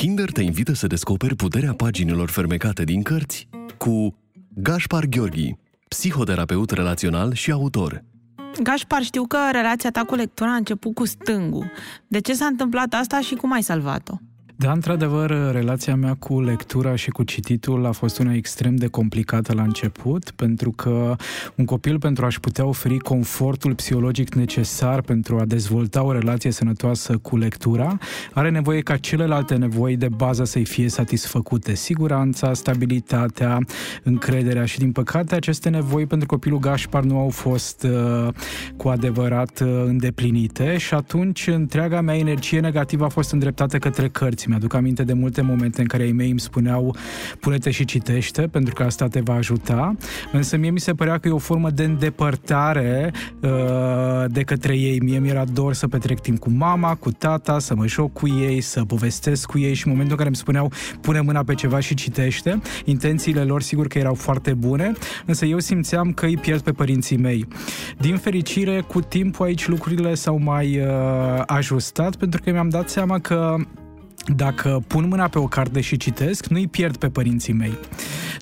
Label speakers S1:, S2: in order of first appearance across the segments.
S1: Kinder te invită să descoperi puterea paginilor fermecate din cărți cu Gaspar Gheorghi, psihoterapeut relațional și autor.
S2: Gașpar, știu că relația ta cu lectura a început cu stângul. De ce s-a întâmplat asta și cum ai salvat-o?
S3: Da, într-adevăr, relația mea cu lectura și cu cititul a fost una extrem de complicată la început, pentru că un copil, pentru a-și putea oferi confortul psihologic necesar pentru a dezvolta o relație sănătoasă cu lectura, are nevoie ca celelalte nevoi de bază să-i fie satisfăcute. Siguranța, stabilitatea, încrederea și, din păcate, aceste nevoi pentru copilul Gașpar nu au fost uh, cu adevărat uh, îndeplinite și atunci întreaga mea energie negativă a fost îndreptată către cărți mi-aduc aminte de multe momente în care ei mei îmi spuneau pune-te și citește, pentru că asta te va ajuta, însă mie mi se părea că e o formă de îndepărtare uh, de către ei. Mie mi-era dor să petrec timp cu mama, cu tata, să mă joc cu ei, să povestesc cu ei și în momentul în care îmi spuneau pune mâna pe ceva și citește, intențiile lor sigur că erau foarte bune, însă eu simțeam că îi pierd pe părinții mei. Din fericire, cu timpul aici lucrurile s-au mai uh, ajustat pentru că mi-am dat seama că dacă pun mâna pe o carte și citesc, nu-i pierd pe părinții mei.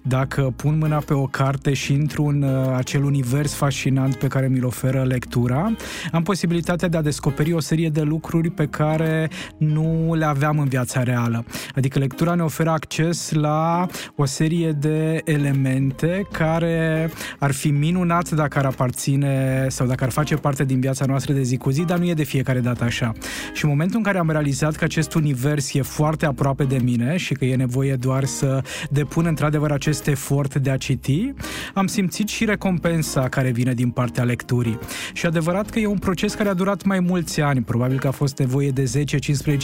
S3: Dacă pun mâna pe o carte și intru în uh, acel univers fascinant pe care mi-l oferă lectura, am posibilitatea de a descoperi o serie de lucruri pe care nu le aveam în viața reală. Adică lectura ne oferă acces la o serie de elemente care ar fi minunat dacă ar aparține sau dacă ar face parte din viața noastră de zi cu zi, dar nu e de fiecare dată așa. Și în momentul în care am realizat că acest univers e foarte aproape de mine și că e nevoie doar să depun într-adevăr acest efort de a citi, am simțit și recompensa care vine din partea lecturii. Și adevărat că e un proces care a durat mai mulți ani, probabil că a fost nevoie de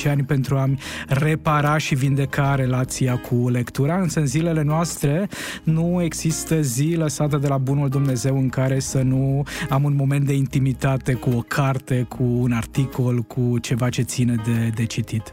S3: 10-15 ani pentru a-mi repara și vindeca relația cu lectura, însă în zilele noastre nu există zi lăsată de la bunul Dumnezeu în care să nu am un moment de intimitate cu o carte, cu un articol, cu ceva ce ține de, de citit.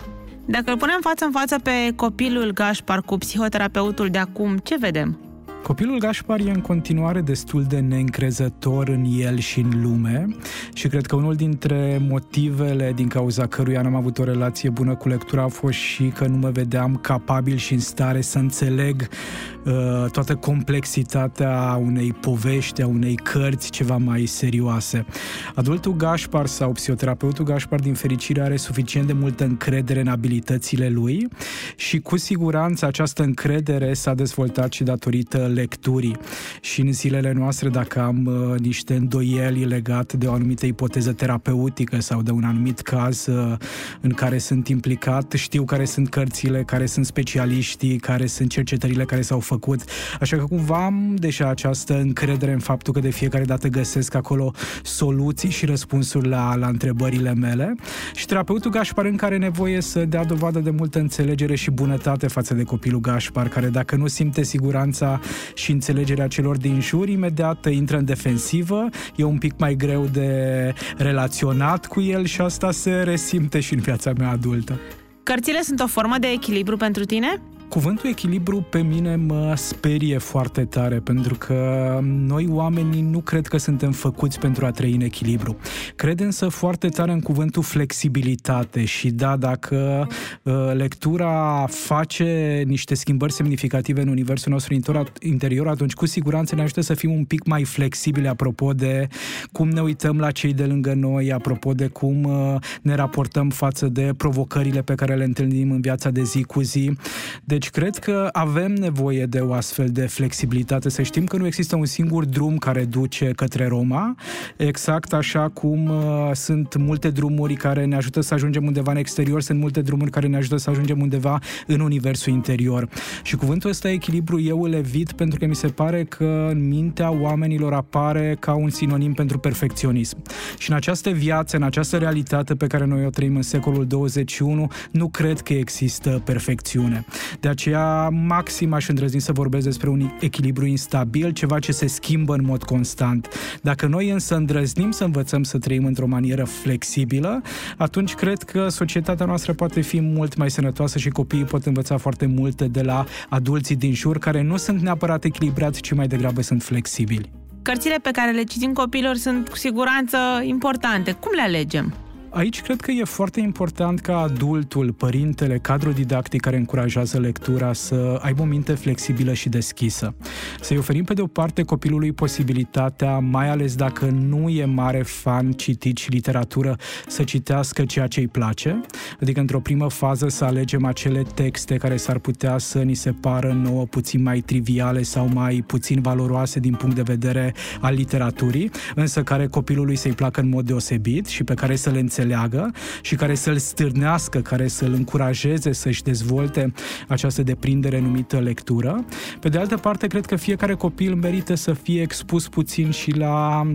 S2: Dacă îl punem față în față pe copilul Gașpar cu psihoterapeutul de acum, ce vedem?
S3: Copilul Gașpar e în continuare destul de neîncrezător în el și în lume și cred că unul dintre motivele din cauza căruia n-am avut o relație bună cu lectura a fost și că nu mă vedeam capabil și în stare să înțeleg uh, toată complexitatea unei povești, a unei cărți ceva mai serioase. Adultul Gașpar sau psihoterapeutul Gașpar din fericire are suficient de multă încredere în abilitățile lui și cu siguranță această încredere s-a dezvoltat și datorită lecturii. Și în zilele noastre, dacă am uh, niște îndoieli legate de o anumită ipoteză terapeutică sau de un anumit caz uh, în care sunt implicat, știu care sunt cărțile, care sunt specialiștii, care sunt cercetările care s-au făcut. Așa că cumva am deja această încredere în faptul că de fiecare dată găsesc acolo soluții și răspunsuri la, la întrebările mele. Și terapeutul Gașpar în care nevoie să dea dovadă de multă înțelegere și bunătate față de copilul Gașpar, care dacă nu simte siguranța și înțelegerea celor din jur, imediat intră în defensivă, e un pic mai greu de relaționat cu el și asta se resimte și în viața mea adultă.
S2: Cărțile sunt o formă de echilibru pentru tine?
S3: Cuvântul echilibru pe mine mă sperie foarte tare pentru că noi oamenii nu cred că suntem făcuți pentru a trăi în echilibru. Cred însă foarte tare în cuvântul flexibilitate și da, dacă uh, lectura face niște schimbări semnificative în universul nostru interior, atunci cu siguranță ne ajută să fim un pic mai flexibili apropo de cum ne uităm la cei de lângă noi, apropo de cum uh, ne raportăm față de provocările pe care le întâlnim în viața de zi cu zi. De deci cred că avem nevoie de o astfel de flexibilitate, să știm că nu există un singur drum care duce către Roma, exact așa cum uh, sunt multe drumuri care ne ajută să ajungem undeva în exterior, sunt multe drumuri care ne ajută să ajungem undeva în universul interior. Și cuvântul ăsta echilibru eu îl evit pentru că mi se pare că în mintea oamenilor apare ca un sinonim pentru perfecționism. Și în această viață, în această realitate pe care noi o trăim în secolul 21, nu cred că există perfecțiune. De aceea, maxim aș îndrăzni să vorbesc despre un echilibru instabil, ceva ce se schimbă în mod constant. Dacă noi însă îndrăznim să învățăm să trăim într-o manieră flexibilă, atunci cred că societatea noastră poate fi mult mai sănătoasă și copiii pot învăța foarte multe de la adulții din jur, care nu sunt neapărat echilibrați, ci mai degrabă sunt flexibili.
S2: Cărțile pe care le citim copiilor sunt cu siguranță importante. Cum le alegem?
S3: Aici cred că e foarte important ca adultul, părintele, cadrul didactic care încurajează lectura să aibă o minte flexibilă și deschisă. Să-i oferim pe de o parte copilului posibilitatea, mai ales dacă nu e mare fan citit și literatură, să citească ceea ce îi place, adică într-o primă fază să alegem acele texte care s-ar putea să ni se pară nouă puțin mai triviale sau mai puțin valoroase din punct de vedere al literaturii, însă care copilului să-i placă în mod deosebit și pe care să le înțeleagă și care să-l stârnească, care să-l încurajeze să-și dezvolte această deprindere numită lectură. Pe de altă parte, cred că fiecare copil merită să fie expus puțin și la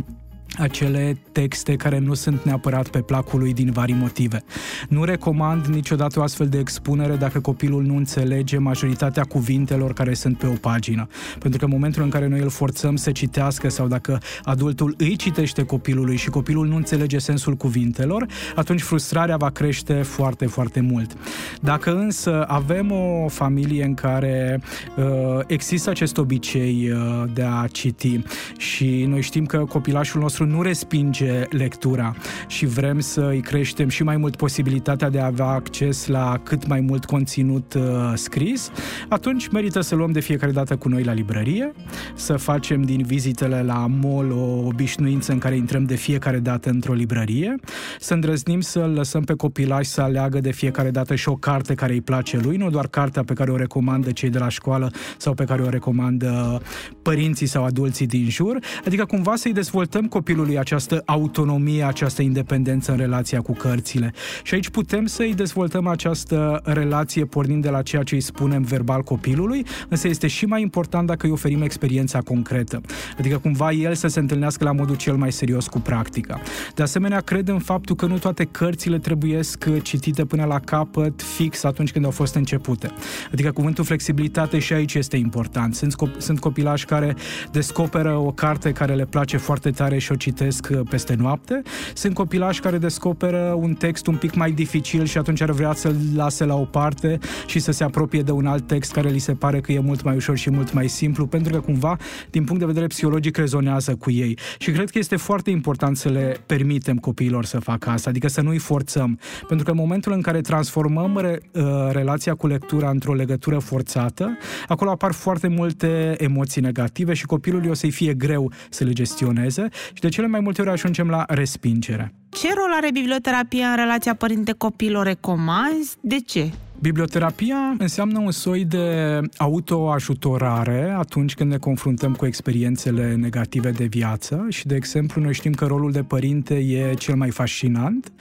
S3: acele texte care nu sunt neapărat pe placul lui din vari motive. Nu recomand niciodată o astfel de expunere dacă copilul nu înțelege majoritatea cuvintelor care sunt pe o pagină. Pentru că în momentul în care noi îl forțăm să citească sau dacă adultul îi citește copilului și copilul nu înțelege sensul cuvintelor, atunci frustrarea va crește foarte, foarte mult. Dacă însă avem o familie în care uh, există acest obicei uh, de a citi și noi știm că copilașul nostru nu respinge lectura și vrem să îi creștem și mai mult posibilitatea de a avea acces la cât mai mult conținut uh, scris, atunci merită să luăm de fiecare dată cu noi la librărie, să facem din vizitele la mall o obișnuință în care intrăm de fiecare dată într-o librărie, să îndrăznim să-l lăsăm pe copilaj să aleagă de fiecare dată și o carte care îi place lui, nu doar cartea pe care o recomandă cei de la școală sau pe care o recomandă părinții sau adulții din jur, adică cumva să-i dezvoltăm copilul copilului această autonomie, această independență în relația cu cărțile. Și aici putem să-i dezvoltăm această relație pornind de la ceea ce îi spunem verbal copilului, însă este și mai important dacă îi oferim experiența concretă. Adică cumva el să se întâlnească la modul cel mai serios cu practica. De asemenea, cred în faptul că nu toate cărțile trebuie citite până la capăt fix atunci când au fost începute. Adică cuvântul flexibilitate și aici este important. Sunt, sunt copilași care descoperă o carte care le place foarte tare și o citesc uh, peste noapte. Sunt copilași care descoperă un text un pic mai dificil și atunci ar vrea să-l lase la o parte și să se apropie de un alt text care li se pare că e mult mai ușor și mult mai simplu, pentru că cumva, din punct de vedere psihologic, rezonează cu ei. Și cred că este foarte important să le permitem copiilor să facă asta, adică să nu-i forțăm. Pentru că în momentul în care transformăm re, uh, relația cu lectura într-o legătură forțată, acolo apar foarte multe emoții negative și copilului o să-i fie greu să le gestioneze și de cele mai multe ori ajungem la respingere.
S2: Ce rol are biblioterapia în relația părinte-copil? O recomanzi? De ce?
S3: Biblioterapia înseamnă un soi de autoajutorare atunci când ne confruntăm cu experiențele negative de viață și, de exemplu, noi știm că rolul de părinte e cel mai fascinant,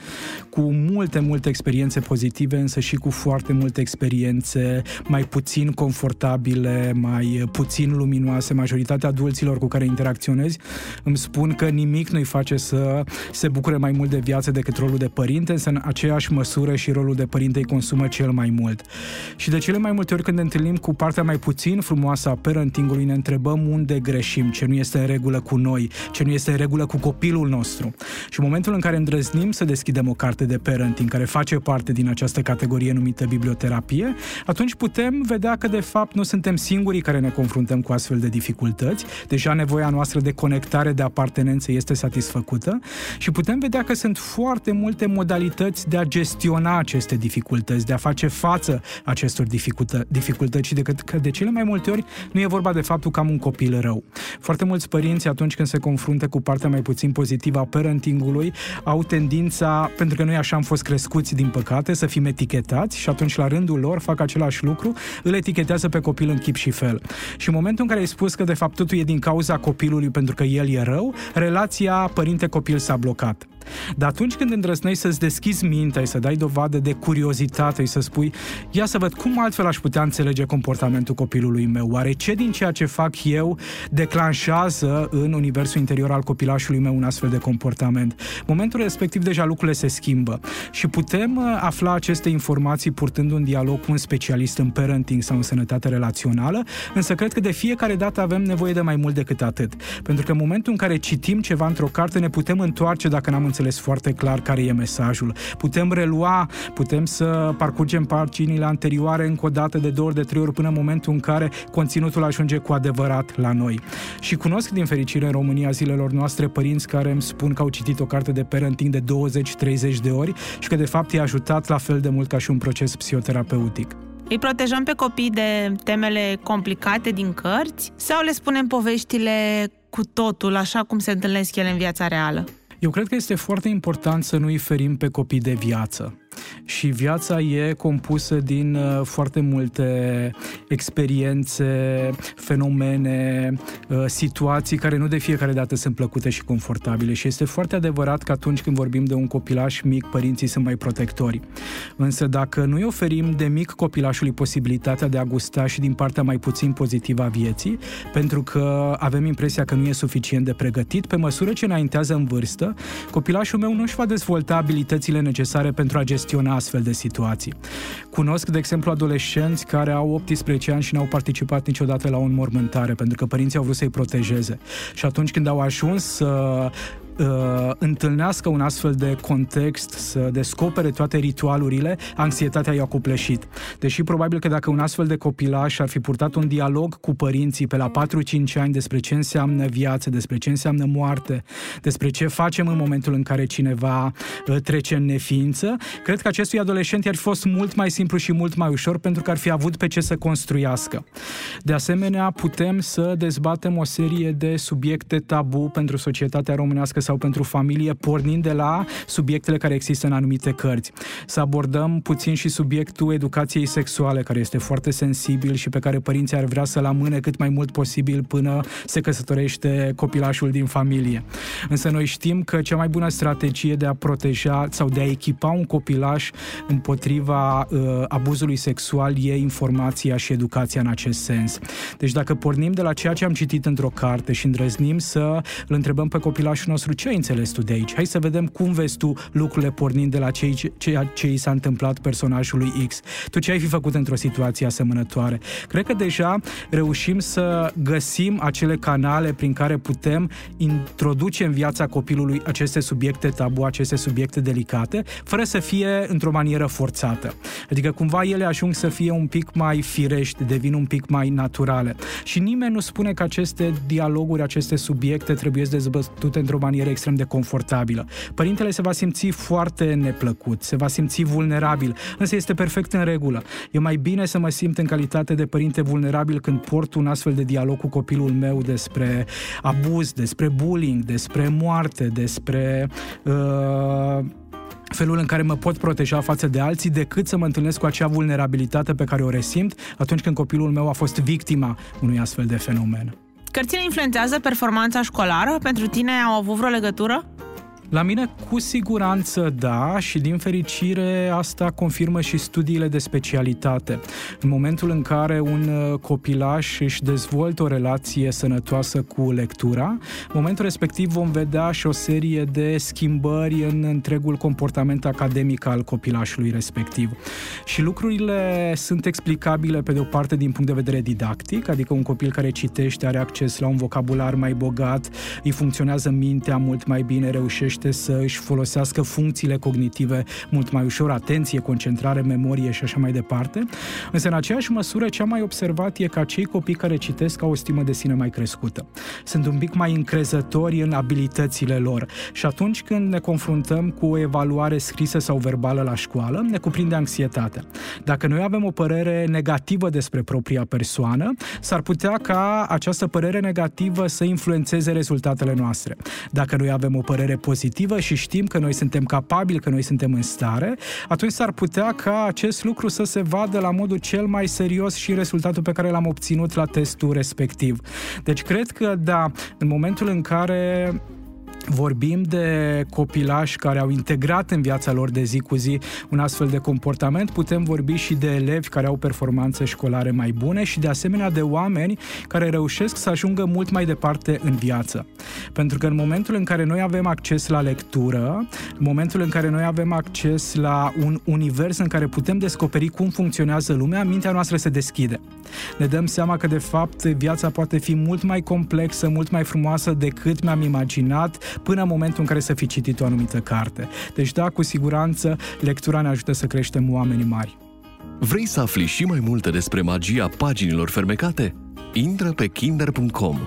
S3: cu multe, multe experiențe pozitive, însă și cu foarte multe experiențe mai puțin confortabile, mai puțin luminoase. Majoritatea adulților cu care interacționezi îmi spun că nimic nu-i face să se bucure mai mult de viață decât rolul de părinte, însă în aceeași măsură și rolul de părinte îi consumă cel mai mai mult. Și de cele mai multe ori când ne întâlnim cu partea mai puțin frumoasă a parentingului, ne întrebăm unde greșim, ce nu este în regulă cu noi, ce nu este în regulă cu copilul nostru. Și în momentul în care îndrăznim să deschidem o carte de parenting care face parte din această categorie numită biblioterapie, atunci putem vedea că de fapt nu suntem singurii care ne confruntăm cu astfel de dificultăți. Deja nevoia noastră de conectare, de apartenență este satisfăcută și putem vedea că sunt foarte multe modalități de a gestiona aceste dificultăți, de a face față acestor dificultă- dificultăți și decât că de cele mai multe ori nu e vorba de faptul că am un copil rău. Foarte mulți părinți atunci când se confruntă cu partea mai puțin pozitivă a parentingului au tendința, pentru că noi așa am fost crescuți din păcate, să fim etichetați și atunci la rândul lor fac același lucru, îl etichetează pe copil în chip și fel. Și în momentul în care ai spus că de fapt totul e din cauza copilului pentru că el e rău, relația părinte-copil s-a blocat. Dar atunci când îndrăznești să-ți deschizi mintea, să dai dovadă de curiozitate, să spui, ia să văd cum altfel aș putea înțelege comportamentul copilului meu, oare ce din ceea ce fac eu declanșează în universul interior al copilașului meu un astfel de comportament. Momentul respectiv deja lucrurile se schimbă și putem uh, afla aceste informații purtând un dialog cu un specialist în parenting sau în sănătate relațională, însă cred că de fiecare dată avem nevoie de mai mult decât atât. Pentru că în momentul în care citim ceva într-o carte ne putem întoarce dacă n-am înțeles foarte clar care e mesajul. Putem relua, putem să parcurgem paginile anterioare încă o dată de două ori, de trei ori până în momentul în care conținutul ajunge cu adevărat la noi. Și cunosc din fericire în România zilelor noastre părinți care îmi spun că au citit o carte de parenting de 20-30 de ori și că de fapt i-a ajutat la fel de mult ca și un proces psihoterapeutic.
S2: Îi protejăm pe copii de temele complicate din cărți sau le spunem poveștile cu totul așa cum se întâlnesc ele în viața reală?
S3: Eu cred că este foarte important să nu îi ferim pe copii de viață și viața e compusă din uh, foarte multe experiențe, fenomene, uh, situații care nu de fiecare dată sunt plăcute și confortabile și este foarte adevărat că atunci când vorbim de un copilaș mic, părinții sunt mai protectori. Însă dacă nu îi oferim de mic copilașului posibilitatea de a gusta și din partea mai puțin pozitivă a vieții, pentru că avem impresia că nu e suficient de pregătit, pe măsură ce înaintează în vârstă, copilașul meu nu își va dezvolta abilitățile necesare pentru a gestiona astfel de situații. Cunosc, de exemplu, adolescenți care au 18 ani și n-au participat niciodată la o înmormântare, pentru că părinții au vrut să-i protejeze. Și atunci când au ajuns să uh, întâlnească un astfel de context, să descopere toate ritualurile, anxietatea i-a cupleșit. Deși probabil că dacă un astfel de copilaș ar fi purtat un dialog cu părinții pe la 4-5 ani despre ce înseamnă viață, despre ce înseamnă moarte, despre ce facem în momentul în care cineva uh, trece în neființă, cred că acestui adolescent i-ar fi fost mult mai simplu și mult mai ușor pentru că ar fi avut pe ce să construiască. De asemenea, putem să dezbatem o serie de subiecte tabu pentru societatea românească sau pentru familie, pornind de la subiectele care există în anumite cărți. Să abordăm puțin și subiectul educației sexuale, care este foarte sensibil și pe care părinții ar vrea să-l amâne cât mai mult posibil până se căsătorește copilașul din familie. Însă noi știm că cea mai bună strategie de a proteja sau de a echipa un copilaș împotriva uh, abuzului sexual e informația și educația în acest sens. Deci dacă pornim de la ceea ce am citit într-o carte și îndrăznim să îl întrebăm pe copilașul nostru ce ai înțeles tu de aici? Hai să vedem cum vezi tu lucrurile pornind de la ceea ce, ce i s-a întâmplat personajului X. Tu ce ai fi făcut într-o situație asemănătoare? Cred că deja reușim să găsim acele canale prin care putem introduce în viața copilului aceste subiecte tabu, aceste subiecte delicate, fără să fie într-o manieră forțată. Adică cumva ele ajung să fie un pic mai firești, devin un pic mai naturale. Și nimeni nu spune că aceste dialoguri, aceste subiecte trebuie dezbătute într-o manieră extrem de confortabilă. Părintele se va simți foarte neplăcut, se va simți vulnerabil, însă este perfect în regulă. E mai bine să mă simt în calitate de părinte vulnerabil când port un astfel de dialog cu copilul meu despre abuz, despre bullying, despre moarte, despre uh, felul în care mă pot proteja față de alții decât să mă întâlnesc cu acea vulnerabilitate pe care o resimt atunci când copilul meu a fost victima unui astfel de fenomen.
S2: Cărțile influențează performanța școlară? Pentru tine au avut vreo legătură?
S3: La mine cu siguranță da și din fericire asta confirmă și studiile de specialitate. În momentul în care un uh, copilaș își dezvoltă o relație sănătoasă cu lectura, în momentul respectiv vom vedea și o serie de schimbări în întregul comportament academic al copilașului respectiv. Și lucrurile sunt explicabile pe de o parte din punct de vedere didactic, adică un copil care citește are acces la un vocabular mai bogat, îi funcționează mintea mult mai bine, reușește reușește să își folosească funcțiile cognitive mult mai ușor, atenție, concentrare, memorie și așa mai departe. Însă, în aceeași măsură, cea mai observat e că acei copii care citesc au o stimă de sine mai crescută. Sunt un pic mai încrezători în abilitățile lor și atunci când ne confruntăm cu o evaluare scrisă sau verbală la școală, ne cuprinde anxietatea. Dacă noi avem o părere negativă despre propria persoană, s-ar putea ca această părere negativă să influențeze rezultatele noastre. Dacă noi avem o părere pozitivă, pozitivă și știm că noi suntem capabili, că noi suntem în stare, atunci s-ar putea ca acest lucru să se vadă la modul cel mai serios și rezultatul pe care l-am obținut la testul respectiv. Deci cred că, da, în momentul în care Vorbim de copilași care au integrat în viața lor de zi cu zi un astfel de comportament, putem vorbi și de elevi care au performanțe școlare mai bune și de asemenea de oameni care reușesc să ajungă mult mai departe în viață. Pentru că în momentul în care noi avem acces la lectură, în momentul în care noi avem acces la un univers în care putem descoperi cum funcționează lumea, mintea noastră se deschide. Ne dăm seama că de fapt viața poate fi mult mai complexă, mult mai frumoasă decât mi-am imaginat, până în momentul în care să fi citit o anumită carte. Deci da, cu siguranță, lectura ne ajută să creștem oamenii mari.
S1: Vrei să afli și mai multe despre magia paginilor fermecate? Intră pe kinder.com